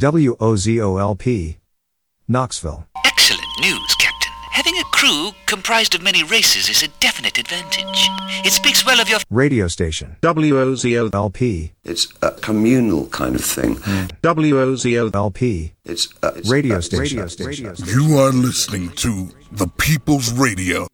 WOZOLP. Knoxville. Excellent news, Captain. Having a crew comprised of many races is a definite advantage. It speaks well of your Radio station. WOZO. LP. It's a communal kind of thing. WOZO. LP. It's, uh, it's Radio uh, station. Radio Radio station. You are listening to the People's Radio.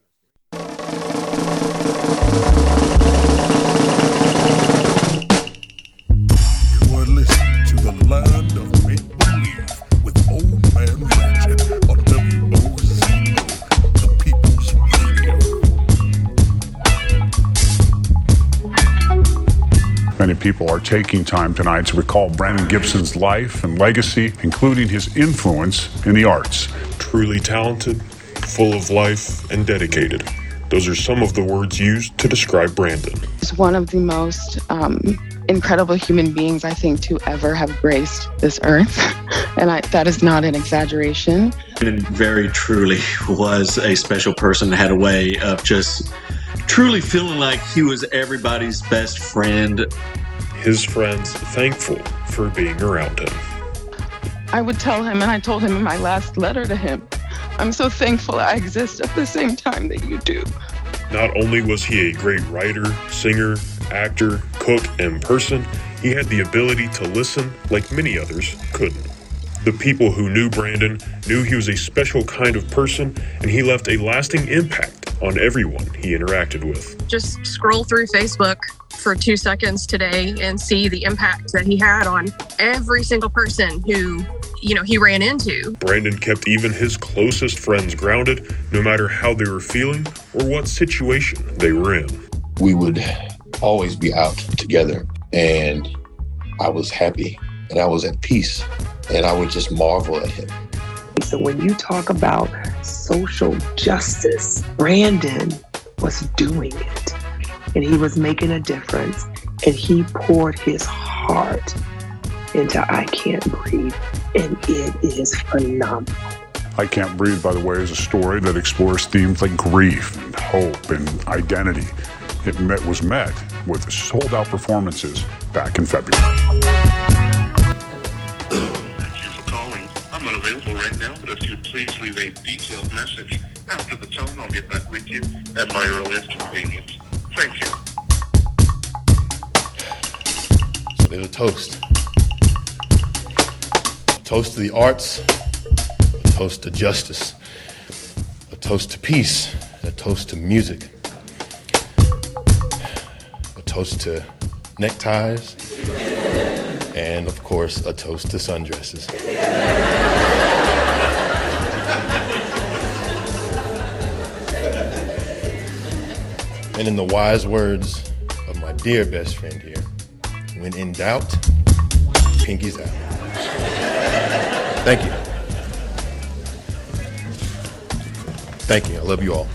Many people are taking time tonight to recall Brandon Gibson's life and legacy, including his influence in the arts. truly talented, full of life, and dedicated. Those are some of the words used to describe Brandon. He's one of the most um, incredible human beings I think to ever have graced this earth, and I, that is not an exaggeration. Brandon very truly was a special person, had a way of just truly feeling like he was everybody's best friend. His friends thankful for being around him. I would tell him, and I told him in my last letter to him, I'm so thankful I exist at the same time that you do. Not only was he a great writer, singer, actor, cook, and person, he had the ability to listen like many others couldn't. The people who knew Brandon knew he was a special kind of person, and he left a lasting impact on everyone he interacted with. just scroll through Facebook for two seconds today and see the impact that he had on every single person who, you know, he ran into. Brandon kept even his closest friends grounded, no matter how they were feeling or what situation they were in. we would always be out together and I was happy and I was at peace and I would just marvel at him. So when you talk about social justice, Brandon was doing it and he was making a difference and he poured his heart into I Can't Breathe and it is phenomenal. I Can't Breathe, by the way, is a story that explores themes like grief and hope and identity. It met, was met with sold out performances back in February. Please leave a detailed message after the tone, I'll get back with you at my earliest convenience. Thank you. So there's a toast. A toast to the arts, a toast to justice, a toast to peace, a toast to music, a toast to neckties, and of course, a toast to sundresses. And in the wise words of my dear best friend here, when in doubt, pinkies out. Thank you. Thank you. I love you all.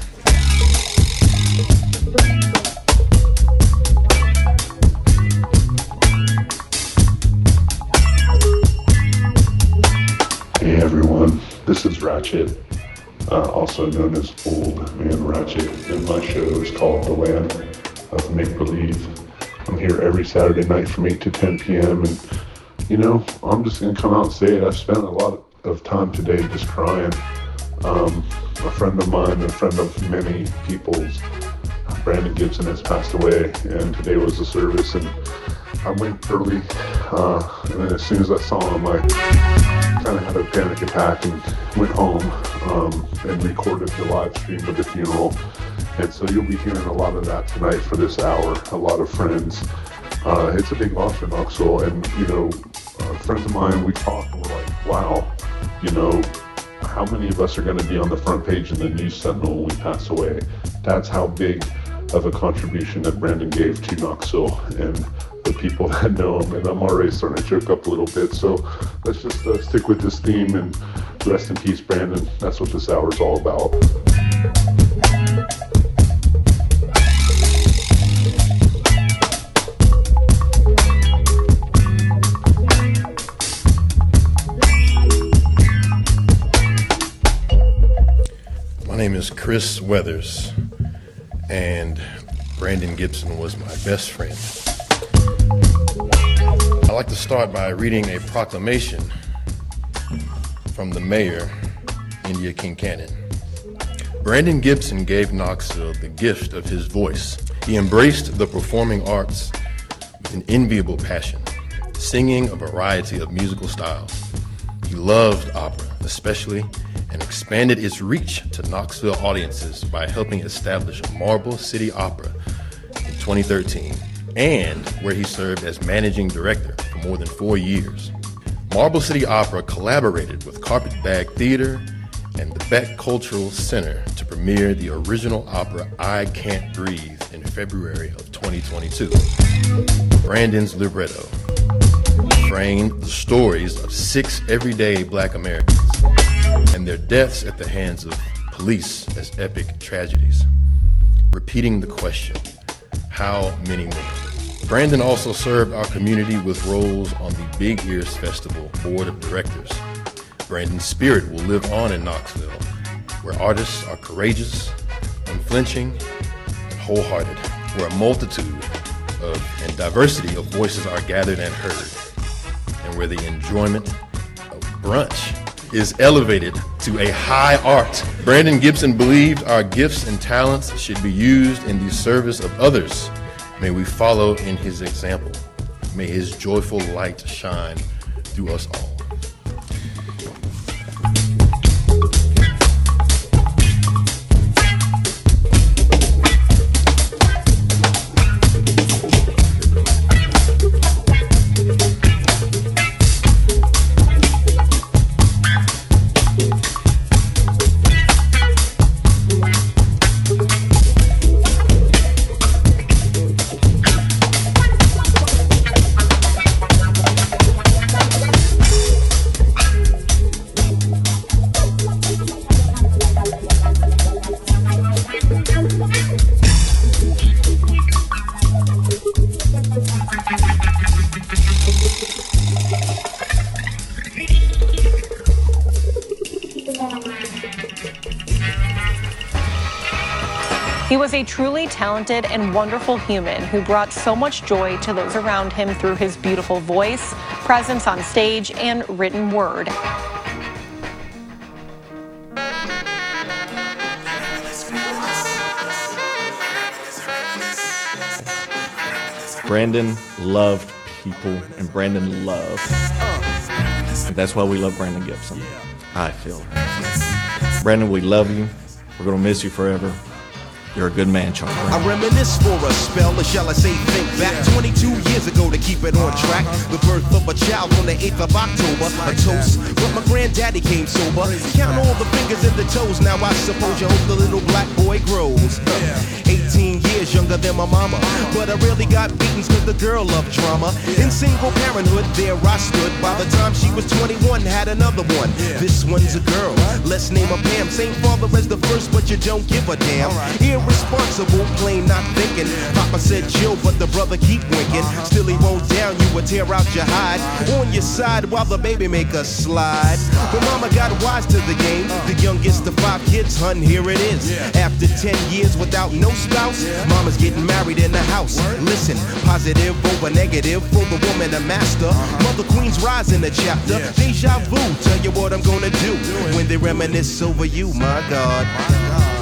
Hey everyone, this is Ratchet, uh, also known as Old Man Ratchet, and my show is called The Land of Make Believe. I'm here every Saturday night from 8 to 10 p.m. and you know, I'm just gonna come out and say it. I've spent a lot of time today just crying. Um, a friend of mine, a friend of many people's, Brandon Gibson has passed away, and today was the service, and I went early, uh, and then as soon as I saw him, I kind of had a panic attack and went home um, and recorded the live stream of the funeral. And so you'll be hearing a lot of that tonight for this hour. A lot of friends. Uh, it's a big loss for Knoxville, and you know, uh, friends of mine, we talked and we're like, wow, you know, how many of us are going to be on the front page in the News Sentinel when we pass away? That's how big of a contribution that Brandon gave to Knoxville and the people that know him. And I'm already starting to choke up a little bit. So let's just uh, stick with this theme and rest in peace, Brandon. That's what this hour is all about. My name is Chris Weathers, and Brandon Gibson was my best friend. I'd like to start by reading a proclamation from the mayor, Indya Kincannon. Brandon Gibson gave Knoxville the gift of his voice. He embraced the performing arts with an enviable passion, singing a variety of musical styles. He loved opera, especially, and expanded its reach to Knoxville audiences by helping establish Marble City Opera in 2013, and where he served as managing director for more than four years. Marble City Opera collaborated with Carpetbag Theater and the Beck Cultural Center to premiere the original opera I Can't Breathe in February of 2022. Brandon's libretto framed the stories of six everyday black Americans and their deaths at the hands of police as epic tragedies, repeating the question, how many more? Brandon also served our community with roles on the Big Ears Festival Board of Directors. Brandon's spirit will live on in Knoxville, where artists are courageous, unflinching, and wholehearted, where a multitude of and diversity of voices are gathered and heard, and where the enjoyment of brunch is elevated to a high art. Brandon Gibson believed our gifts and talents should be used in the service of others. May we follow in his example. May his joyful light shine through us all. Talented and wonderful human who brought so much joy to those around him through his beautiful voice, presence on stage, and written word. Brandon loved people, and Brandon loved. And that's why we love Brandon Gibson. I feel. Brandon, we love you. We're going to miss you forever. You're a good man, Charlie. I reminisce for a spell, or shall I say think back 22 years ago to keep it on track. The birth of a child on the 8th of October, a toast. But my granddaddy came sober. Count all the fingers and the toes, now I suppose you hope the little black boy grows. 18 years younger than my mama, but I really got beatings cause the girl loved drama. In single parenthood, there I stood. By the time she was 21, had another one. This one's a girl, let's name her Pam. Same father as the first, but you don't give a damn. Irresponsible, plain not thinking. Papa said chill, but the brother keep winking. Still he won't down you or tear out your hide. On your side while the baby make a slide. But mama got wise to the game. The youngest of five kids, hun, here it is. After 10 years without no spouse, mama's getting married in the house. Listen, positive over negative for the woman a master. Mother Queen's rise in the chapter. Deja vu, tell you what I'm gonna do when they reminisce over you, my God.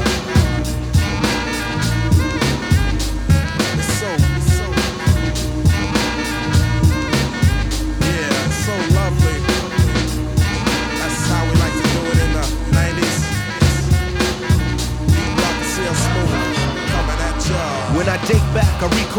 I recall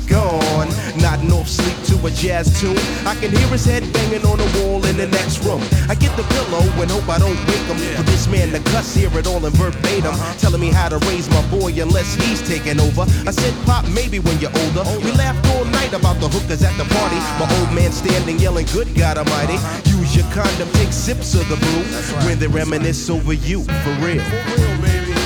gone. Nodding off sleep to a jazz tune. I can hear his head banging on the wall in the next room. I get the pillow and hope I don't wake him. For this man to cuss, hear it all in verbatim. Telling me how to raise my boy unless he's taking over. I said, Pop, maybe when you're older. We laughed all night about the hookers at the party. My old man standing yelling, Good God Almighty. Use use your condom, take sips of the brew when they reminisce over you, for real. Like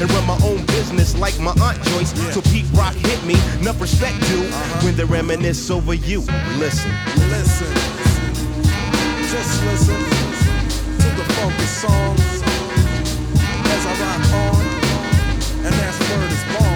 and run my own business like my aunt Joyce. So Pete Rock hit me, enough respect due uh-huh. when they reminisce over you. Listen, listen, just listen to the funky songs as I rock on, and that's word is born.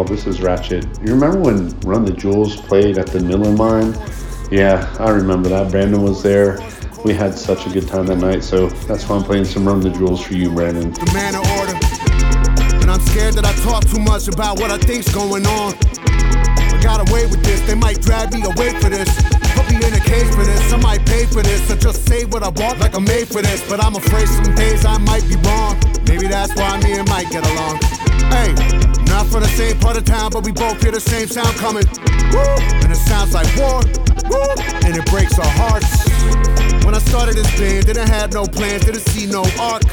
Y'all, this is Ratchet. You remember when Run the Jewels played at the Mill and Mine? Yeah, I remember that. Brandon was there. We had such a good time that night, so that's why I'm playing some Run the Jewels for you, Brandon. the man of order. And I'm scared that I talk too much about what I think's going on. I got away with this, they might drag be awake for this. Put me in a cage for this. I might pay for this. So just say what I want like I'm made for this. But I'm afraid some days I might be wrong. Maybe that's why me and Mike get along. From the same part of town, but we both hear the same sound coming. Woo! And it sounds like war. Woo! And it breaks our hearts. When I started this band, didn't have no plans, didn't see no arc.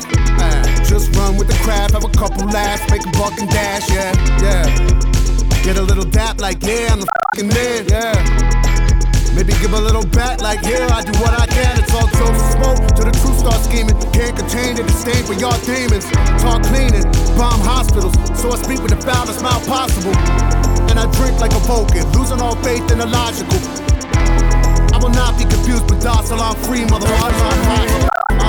Uh, just run with the crowd, have a couple laughs, make a buck and dash, yeah, yeah. Get a little dap like, yeah, I'm the fucking man, yeah. Maybe give a little back like, yeah, I do what I can. It's all jokes smoke till the truth starts scheming. Can't contain the disdain for your demons. Talk cleaning, bomb hospitals. So I speak with the foulest mouth possible. And I drink like a Vulcan, losing all faith in the logical. I will not be confused with docile, I'm free, motherfucker. I'm I'm I'm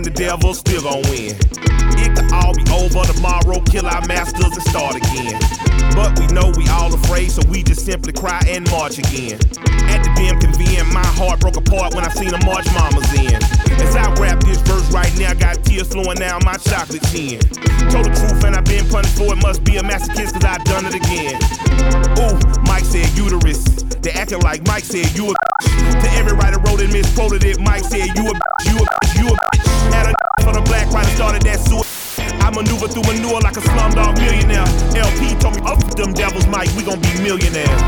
and the devil still gon' win. It could all be over tomorrow, kill our masters and start again. But we know we all afraid, so we just simply cry and march again. At the damn convene, my heart broke apart when I seen the march mamas in. As I rap this verse right now, got tears flowing down my chocolate chin. Told the truth and I've been punished for it, must be a masochist cause I done it again. Ooh, Mike said uterus. They acting like Mike said you a To every writer wrote it, misquoted it. Mike said you a you a you a Had a for the black writer started that sewer. I maneuver through manure like a slumdog millionaire. LP told me, oh, up them devils, Mike, we gon' be millionaires.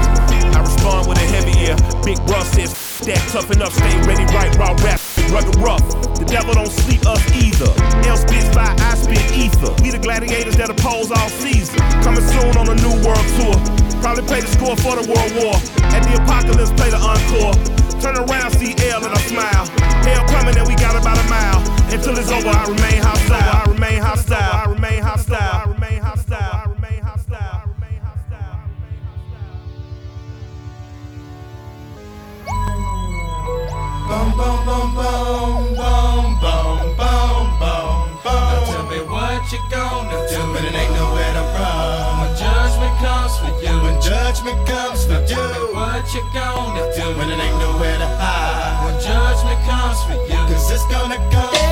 I respond with a heavy ear. Big Russ says, that tough enough, stay ready, right, raw rap, rugged rough. The devil don't sleep us either. L spits fire, I spit ether. We the gladiators that oppose all season. Coming soon on a new world tour. Probably play the score for the world war. At the apocalypse, play the encore. Turn around, see L and I smile. Until it's over, I remain hostile. I remain hostile. I remain hostile. I remain hostile. I remain hostile. I remain hostile. Bum bum bum bum bum bum bum bum bum. Now tell me what you gonna do when it ain't nowhere to run. When judgment comes for you. When judgment comes for you. Tell me what you gonna do when it ain't nowhere to hide. When judgment comes for you. Cause it's gonna come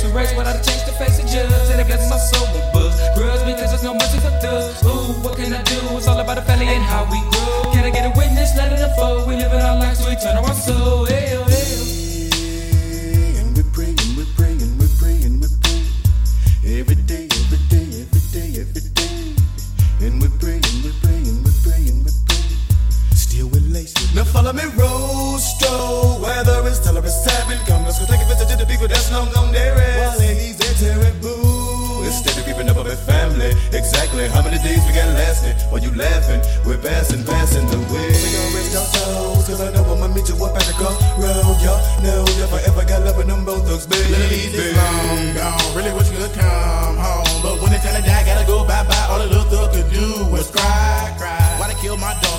we race, but I change the face of judge. And I got my soul with buzz. Grudge because there's no mercy for thugs. Ooh, what can I do? It's all about the family and how we grow. Can I get a witness? Let it unfold. We living our lives our soul.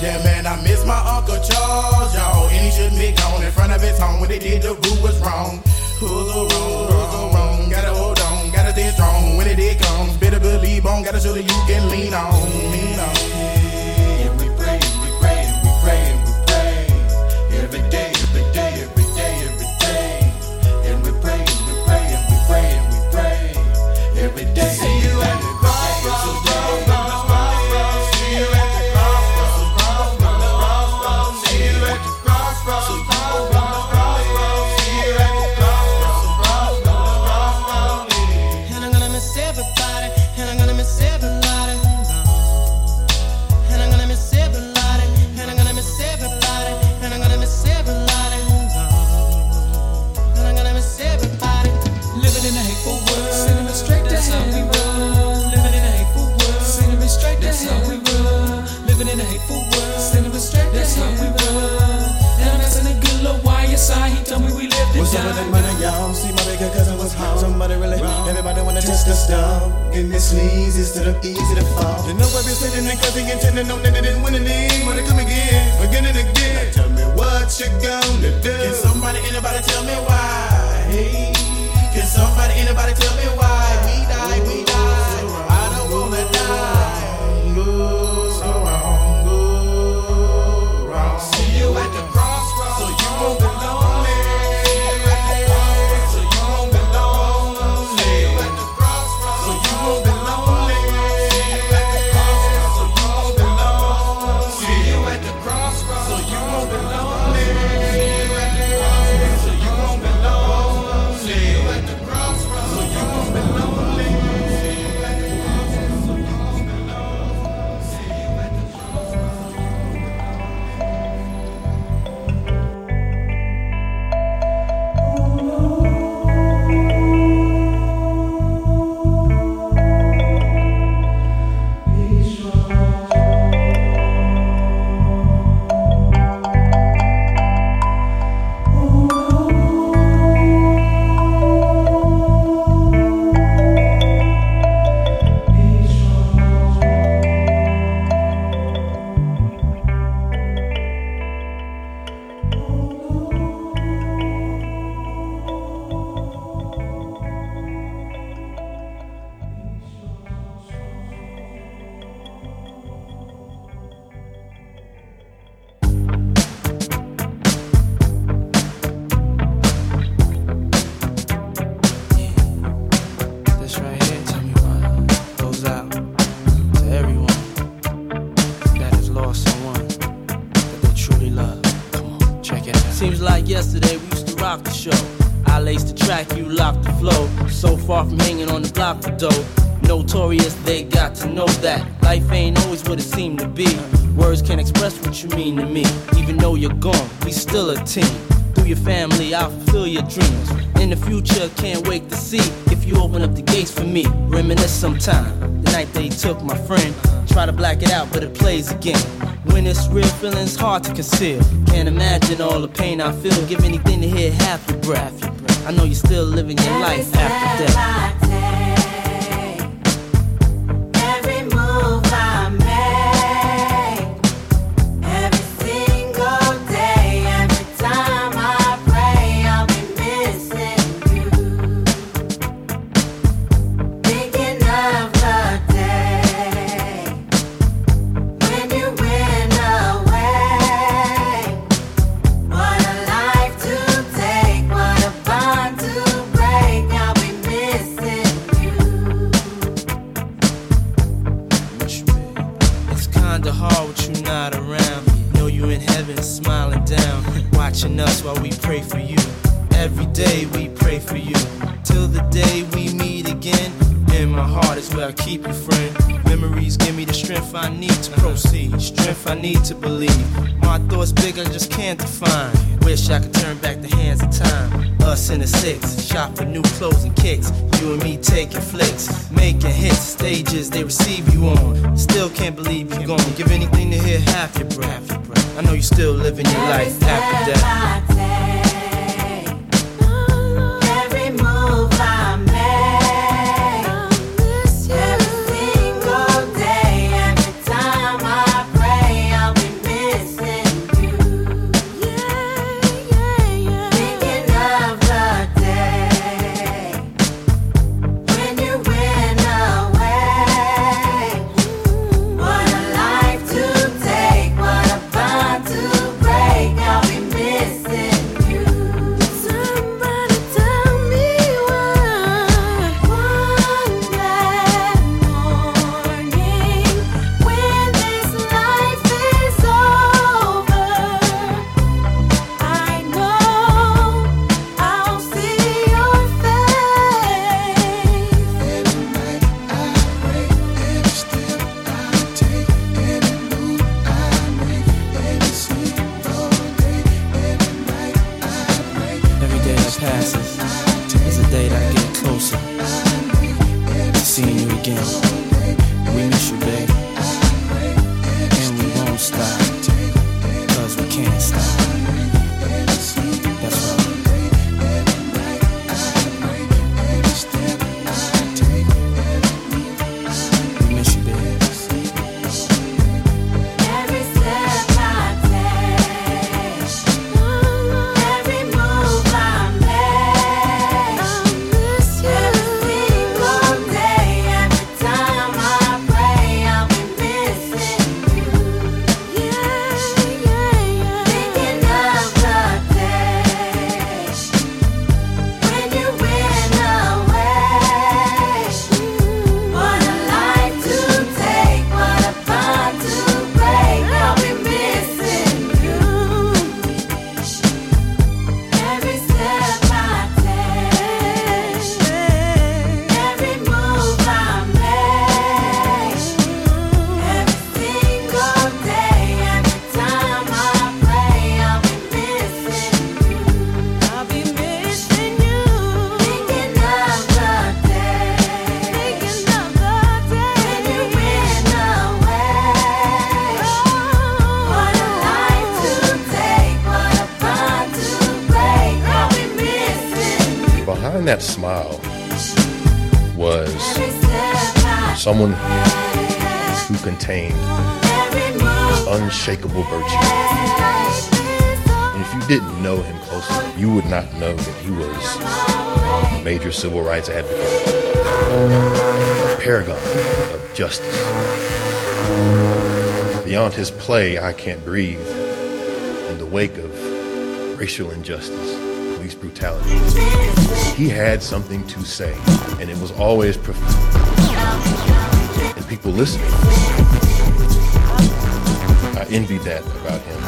Yeah, man, I miss my Uncle Charles, y'all. And he shouldn't be gone in front of his home. When they did, the boo was wrong. Who's so wrong? Who's so wrong? Gotta hold on, gotta stay strong. When it did comes, better believe on. Gotta show that you can lean on, lean on. test us down and misleads us to the easy to fall. You know I've been sitting and cussing and telling on that it didn't win any. Wanna come again, again and again. Now tell me what you gonna do. Can somebody, anybody tell me why? Hey. Can somebody, anybody tell me why? We die, we die. I don't wanna die. Ooh. hard to conceal. Can't imagine all the pain I feel. Give anything to hear half your breath. I know you're still living your life after death. Behind that smile was someone who contained unshakable virtue. And if you didn't know him closely, you would not know that he was a major civil rights advocate, a paragon of justice. Beyond his play, I Can't Breathe, in the wake of racial injustice, police brutality, he had something to say, and it was always profound. And people listening. I envied that about him.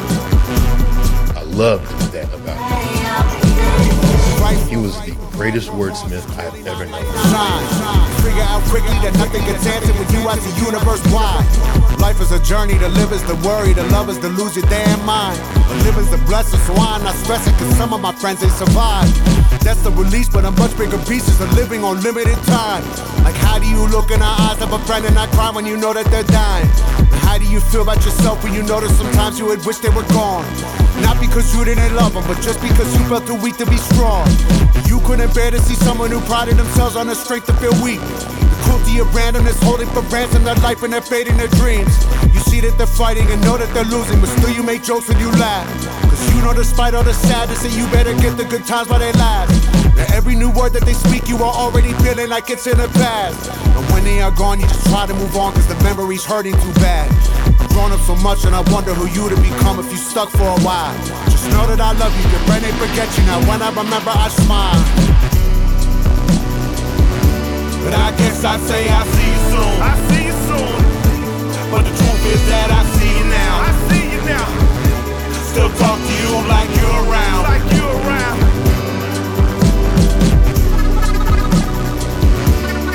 I loved that about him. He was the greatest wordsmith I've ever known. Figure out quickly that nothing gets answered with you as the universe wide. Life is a journey, to live is the worry, to love is to lose your damn mind. To live is the blessing, so I'm not stressing, cause some of my friends they survive. That's the release, but a much bigger pieces of living on limited time. Like how do you look in the eyes of a friend and not cry when you know that they're dying? And how do you feel about yourself when you notice sometimes you would wish they were gone? Not because you didn't love them, but just because you felt too weak to be strong. You couldn't bear to see someone who prided themselves on the strength to feel weak. The cruelty of randomness holding for ransom their life and their fate and their dreams. You see that they're fighting and know that they're losing, but still you make jokes and you laugh. You know despite all the sadness that you better get the good times while they last. Now every new word that they speak, you are already feeling like it's in the past. And when they are gone, you just try to move on cause the memory's hurting too bad. I've grown up so much and I wonder who you to become if you stuck for a while. Just know that I love you, your brain ain't forget you now. When I remember, I smile. But I guess I'd say I'll see you soon. I see you soon. But the truth is that I see you now. I see you now. Still talk to you like you're around. Like you're around.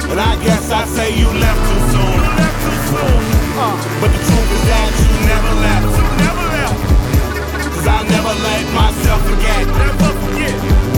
But I guess I'd say you left too soon. You left too soon. But the truth is that you never left. You never left. Cause I never let myself forget. Never forget.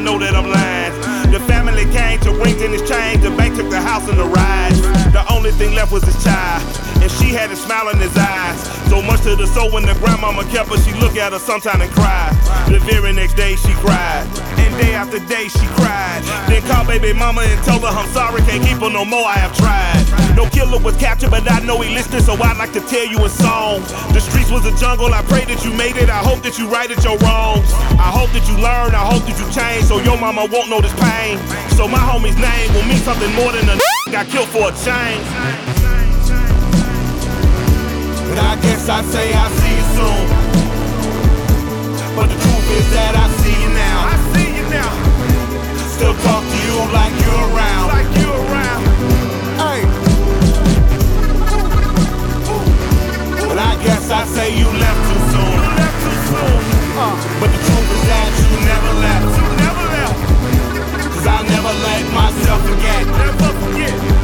Know that I'm lying. The family came to his chain, the bank took the house and the ride. The only thing left was his child, and she had a smile in his eyes. So much to the soul when the grandmama kept her, she looked at her sometime and cried. The very next day she cried, and day after day she cried. Then called baby mama and told her I'm sorry, can't keep her no more, I have tried. No killer was captured, but I know he listened, so I'd like to tell you a song. The streets was a jungle, I pray that you made it, I hope that you righted your wrongs. I hope that you learn, I hope that you change, so your mama won't know this pain. So my homie's name will mean something more than a got killed for a change. But I guess I'd say I'll see you soon. But the truth is that I see you now. I see you now. Still talk to you like you're around. I guess I'd say you left too soon. You left too soon. But the truth is that you never left. You never left. Cause I never let myself forget. Never forget.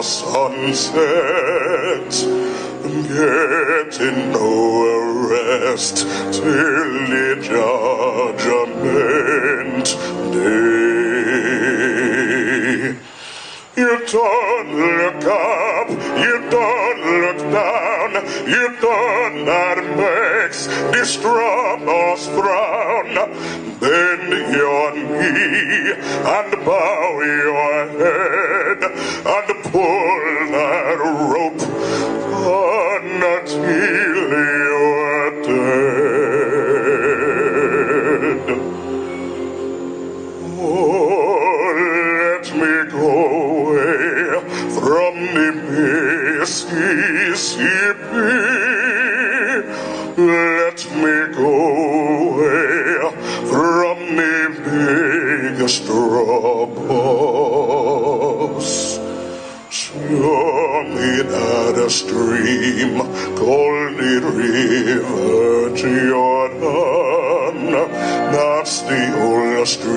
The sun sets. Getting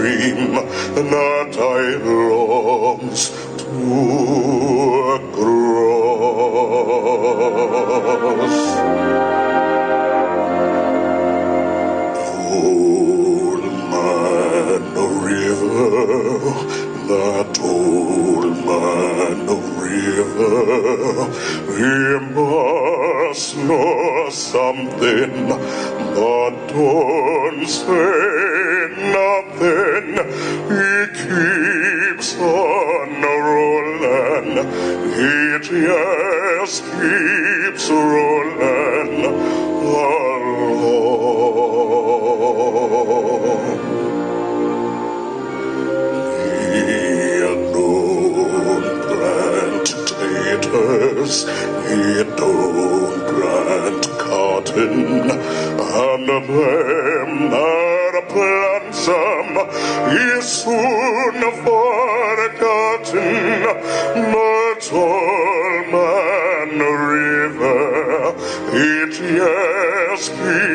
stream that I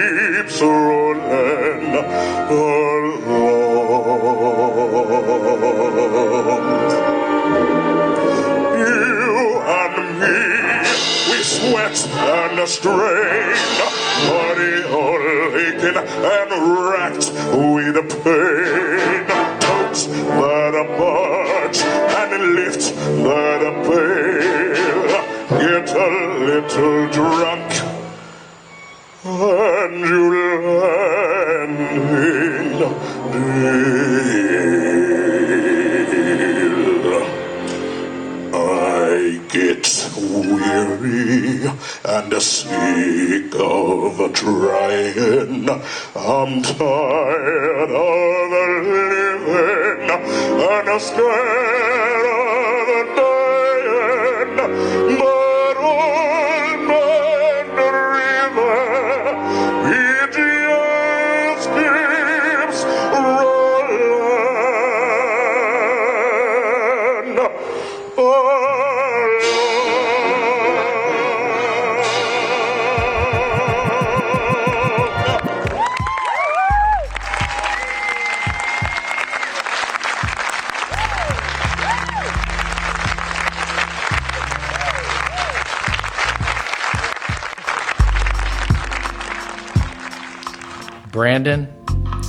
keeps rolling along. You and me, we sweat and strain, body all aching and racked with pain. Totes that a barge and lift that a pail. Get a little drunk and you land in Dale. I get weary and sick of trying. I'm tired of living and scared of dying. But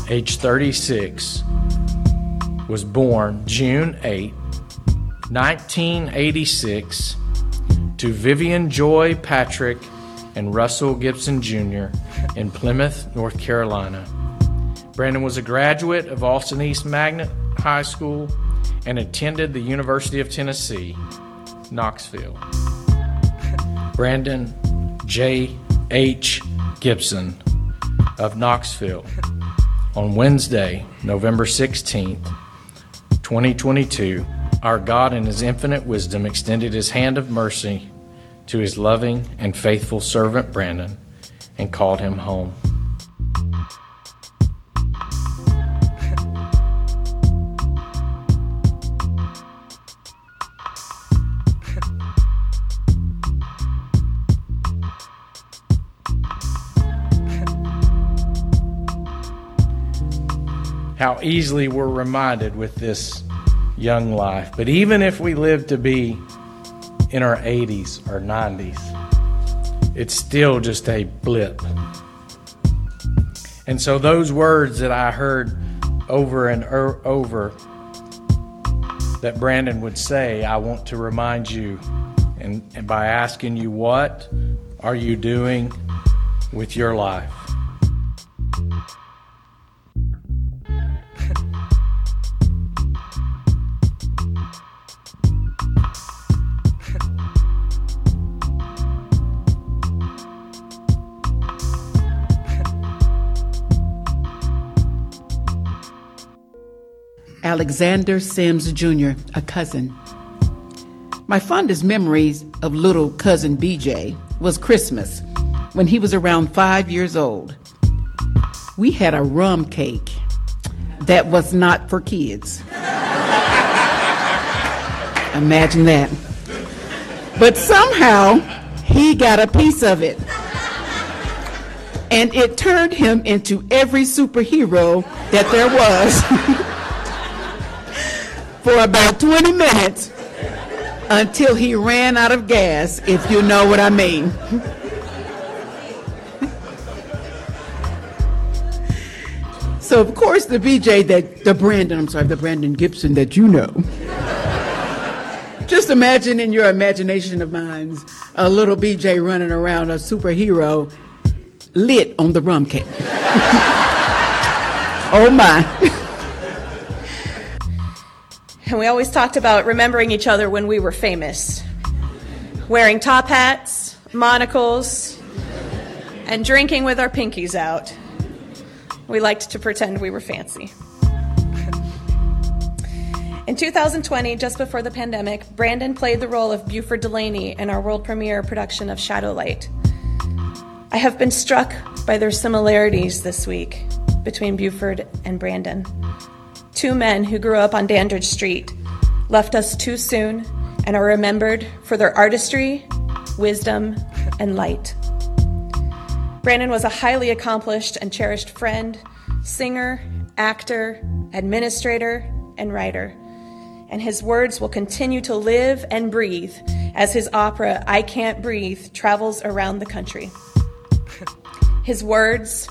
age 36, was born June 8, 1986, to Vivian Joy Patrick and Russell Gibson Jr. in Plymouth, North Carolina. Brandon was a graduate of Austin East Magnet High School and attended the University of Tennessee, Knoxville. Brandon J. H. Gibson of Knoxville on Wednesday, November 16th, 2022. Our God, in His infinite wisdom, extended His hand of mercy to His loving and faithful servant Brandon and called him home. How easily we're reminded with this young life. But even if we live to be in our 80s or 90s, it's still just a blip. And so, those words that I heard over and er- over that Brandon would say, I want to remind you, and, and by asking you, what are you doing with your life? Alexander Sims Jr., a cousin. My fondest memories of little cousin BJ was Christmas when he was around five years old. We had a rum cake that was not for kids. Imagine that. But somehow he got a piece of it. And it turned him into every superhero that there was. for about 20 minutes until he ran out of gas, if you know what I mean. so, of course, the BJ that, the Brandon, I'm sorry, the Brandon Gibson that you know. Just imagine in your imagination of minds a little BJ running around, a superhero lit on the rum cake. oh my. And we always talked about remembering each other when we were famous. Wearing top hats, monocles, and drinking with our pinkies out. We liked to pretend we were fancy. In 2020, just before the pandemic, Brandon played the role of Buford Delaney in our world premiere production of Shadowlight. I have been struck by their similarities this week between Buford and Brandon. Two men who grew up on Dandridge Street left us too soon and are remembered for their artistry, wisdom, and light. Brandon was a highly accomplished and cherished friend, singer, actor, administrator, and writer. And his words will continue to live and breathe as his opera, I Can't Breathe, travels around the country. His words,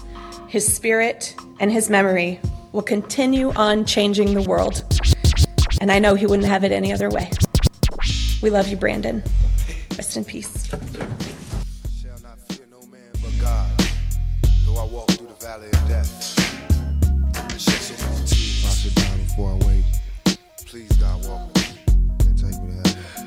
his spirit, and his memory will continue on changing the world. And I know he wouldn't have it any other way. We love you, Brandon. Rest in peace. Though I walk through the valley of death, and shed so many tears. I sit down before I wait. Please, God, walk and take me to heaven.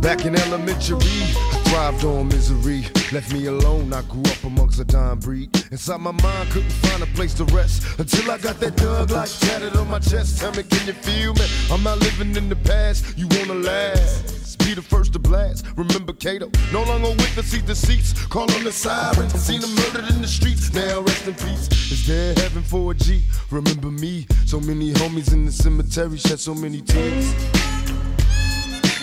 Back in elementary, I thrived on misery. Left me alone, I grew up amongst a dying breed. Inside my mind, couldn't find a place to rest until I got that thug like tatted on my chest. Tell me, can you feel me? I'm not living in the past. You wanna last? Be the first to blast. Remember Kato, no longer with the seat the seats. Call on the sirens, seen him murdered in the streets. Now rest in peace. Is there heaven for a G? Remember me? So many homies in the cemetery shed so many tears.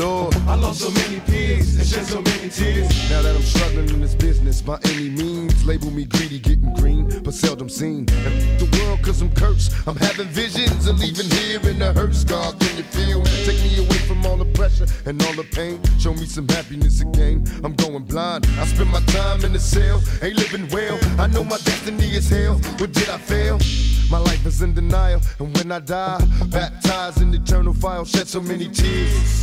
Lord, I lost so many peers and shed so many tears. Now that I'm struggling in this business by any means, label me greedy, getting green, but seldom seen. And the world, cause I'm cursed. I'm having visions of leaving here in the hearse. God, can you feel me? Take me away from all the pressure and all the pain. Show me some happiness again. I'm going blind. I spend my time in the cell, ain't living well. I know my destiny is hell. What did I fail? My life is in denial, and when I die, baptized in eternal fire, shed so many tears.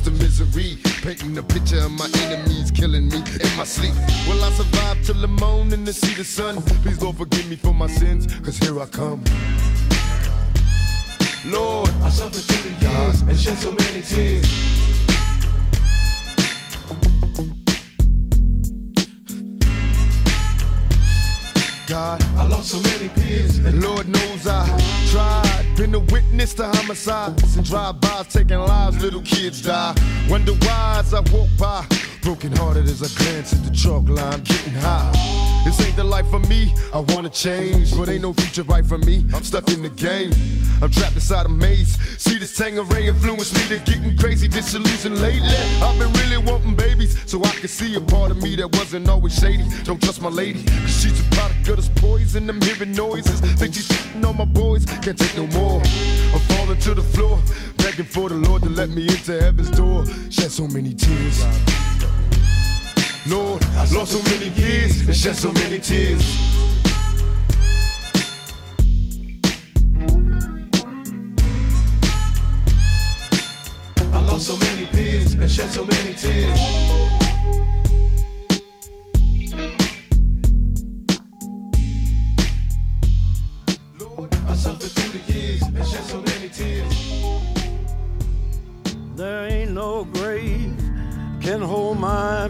a misery. Painting a picture of my enemies killing me in my sleep. Will I survive till the morning to see the sun? Please, Lord, forgive me for my sins, cause here I come. Lord, I suffered through the years and shed so many tears. God, I lost so many peers. And Lord knows I tried. Been a witness to homicides and drive-bys taking lives. Little kids die. Wonder why I walk by, broken hearted as I glance at the chalk line, getting high. This ain't the life for me. I wanna change, but ain't no future right for me. I'm stuck in the game. I'm trapped inside a maze. See this Tanqueray influence me to getting crazy, disillusioned lately. I've been really wanting babies, so I can see a part of me that wasn't always shady. Don't trust my lady, cause she's a product of this poison. I'm hearing noises. Think she's shitting on my boys. Can't take no more. I'm falling to the floor, begging for the Lord to let me into heaven's door. Shed so many tears. Lord, I lost so many years and shed so many tears. I lost so many peers and shed so many tears. Lord, I suffered through the years and shed so many tears. There ain't no grave can hold my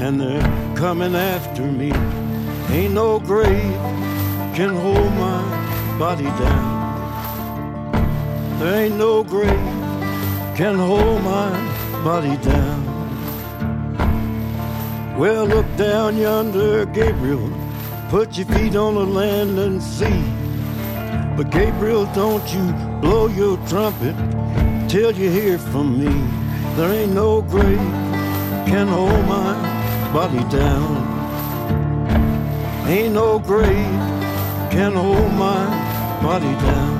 and they're coming after me. Ain't no grave can hold my body down. There ain't no grave can hold my body down. Well, look down yonder, Gabriel. Put your feet on the land and see. But Gabriel, don't you blow your trumpet till you hear from me. There ain't no grave can hold my body down. Ain't no grave can hold my body down.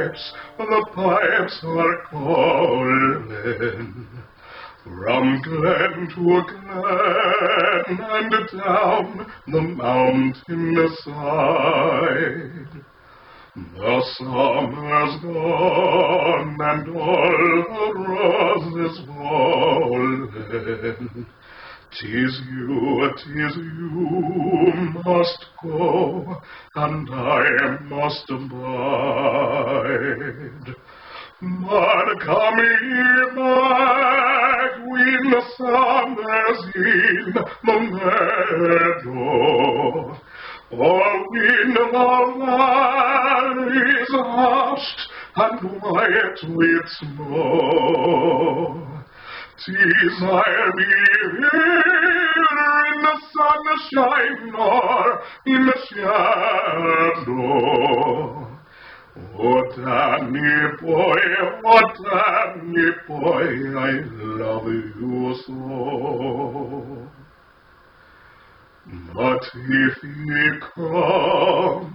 Pipes, the pipes are calling. From glen to glen and down the mountain side. The summer's gone and all the roses fallen. Tis you, tis you must go, and I must abide. But come ye back when the sun is in the meadow, or when the valley is hushed and white with snow. Tis be here in the sunshine or in the shadow. Danny boy, Danny boy, I love you so. But if ye come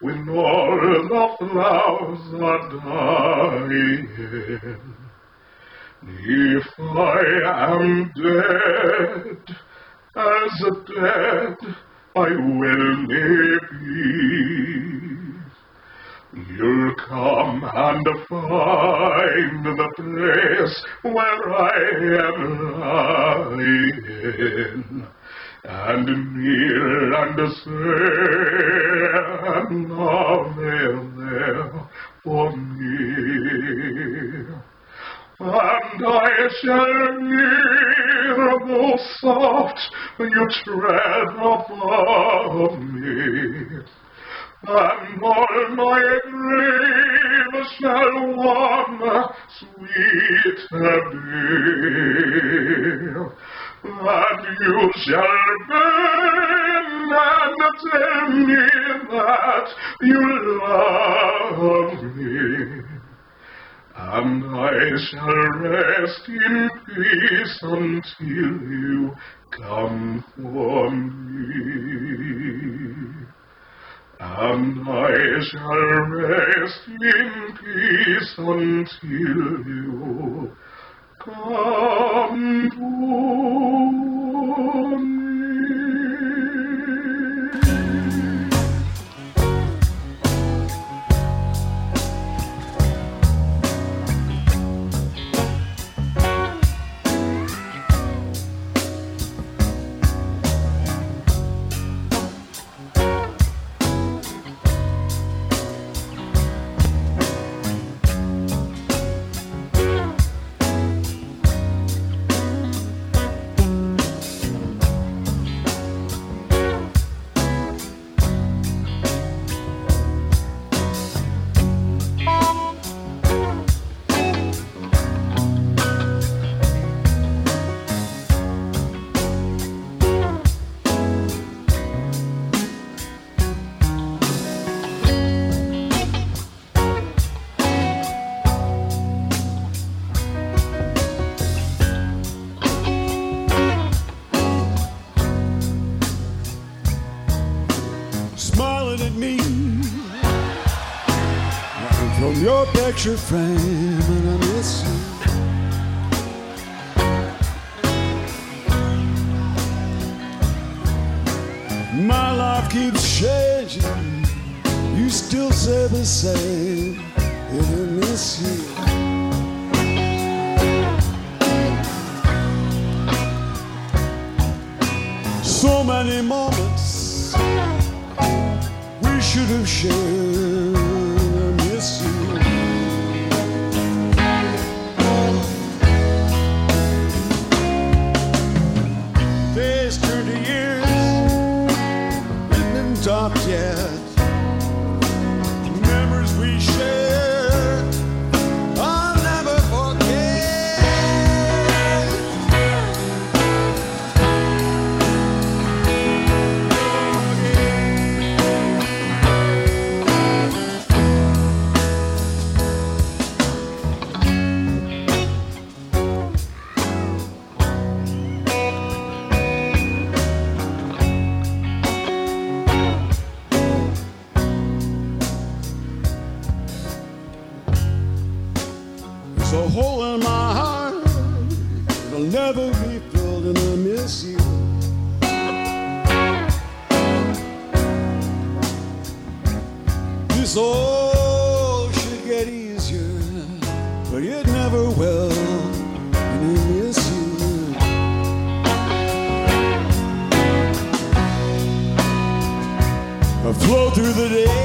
when all the flowers are dying, if I am dead, as dead I will be. You'll come and find the place where I am lying, and kneel and say an there for me. And I shall hear soft you tread above me. And all my grave shall one sweet be. And you shall bend and tell me that you love me. And I shall rest in peace until you come for me. And I shall rest in peace until you come for me. Picture frame, and I miss you. My life keeps changing. You still say the same, This all should get easier, but it never will. And I miss you. I flow through the day.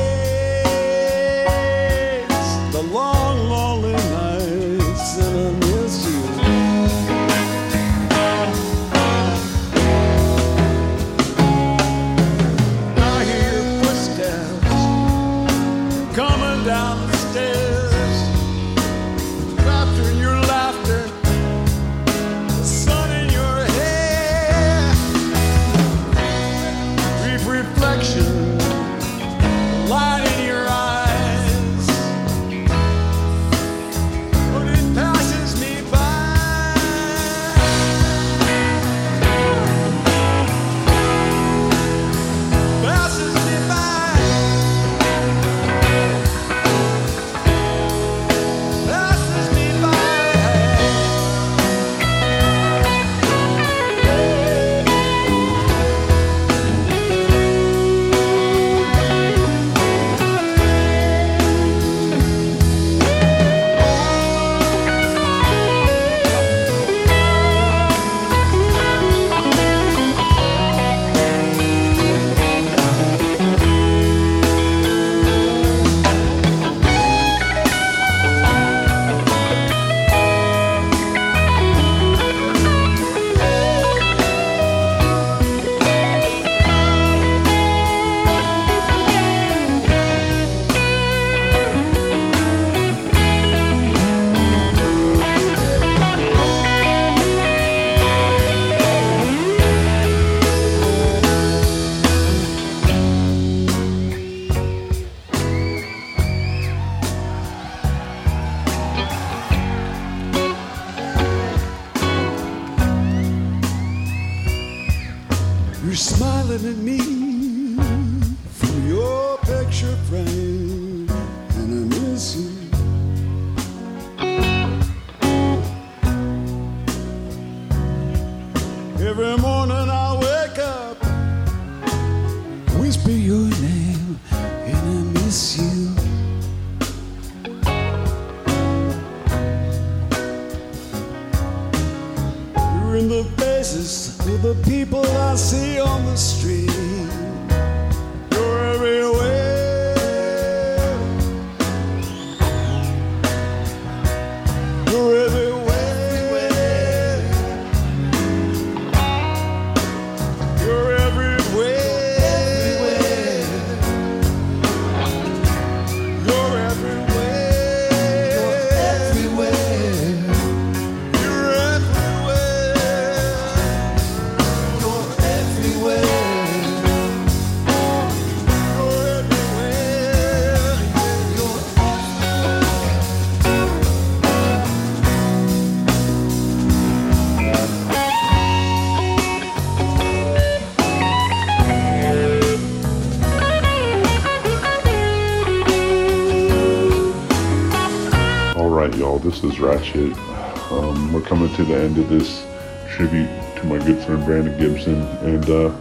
Ratchet. Um, we're coming to the end of this tribute to my good friend Brandon Gibson. And uh,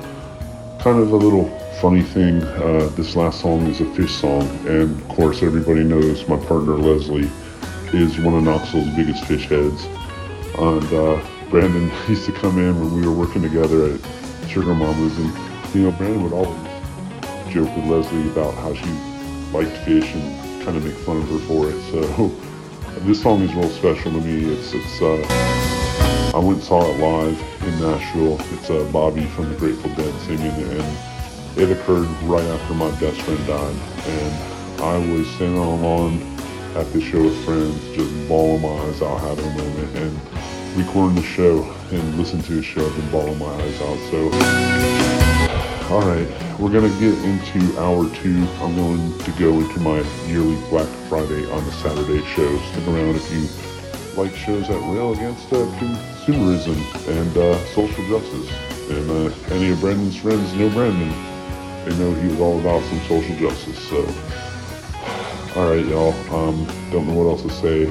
kind of a little funny thing uh, this last song is a Phish song. And of course, everybody knows my partner Leslie is one of Knoxville's biggest Phish heads. And uh, Brandon used to come in when we were working together at Sugar Mama's. And, you know, Brandon would always joke with Leslie about how she liked Phish and kind of make fun of her for it. So this song is real special to me. It's it's uh, I went and saw it live in Nashville. It's uh, Bobby from the Grateful Dead singing, and it occurred right after my best friend died, and I was the lawn at the show with friends, just bawling my eyes out, having a moment, and recording the show and listening to the show, I've been bawling my eyes out. So, all right, we're gonna get into hour two. I'm going to go into my yearly Black Friday on the Saturday show. Stick around if you like shows that rail against uh, consumerism and uh, social justice. And uh, any of Brandon's friends know Brandon. They know he was all about some social justice. So, all right, y'all. Um, don't know what else to say.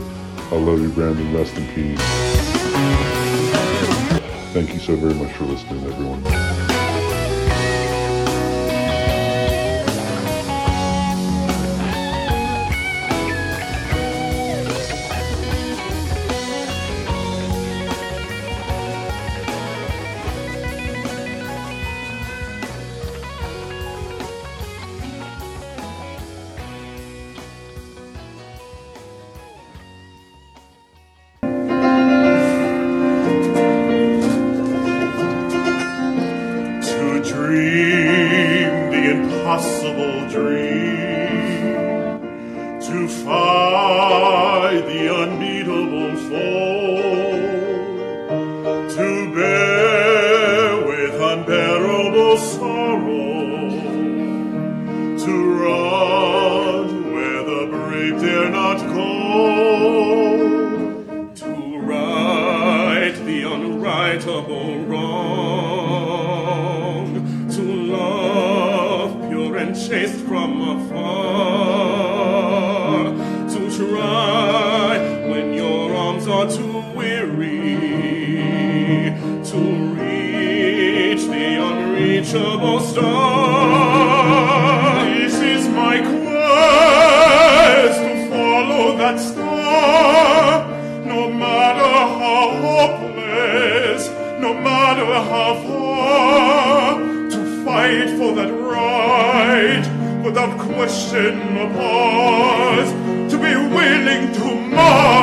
I love you, Brandon. Rest in peace. Thank you so very much for listening, everyone. Lord. no matter how hopeless no matter how far to fight for that right without question or pause to be willing to march.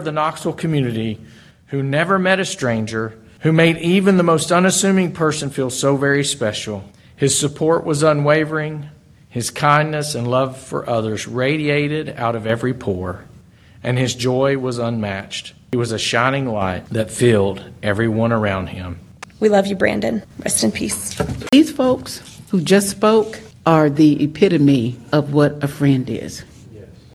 of the Knoxville community who never met a stranger, who made even the most unassuming person feel so very special. His support was unwavering. His kindness and love for others radiated out of every pore, and his joy was unmatched. He was a shining light that filled everyone around him. We love you, Brandon. Rest in peace. These folks who just spoke are the epitome of what a friend is.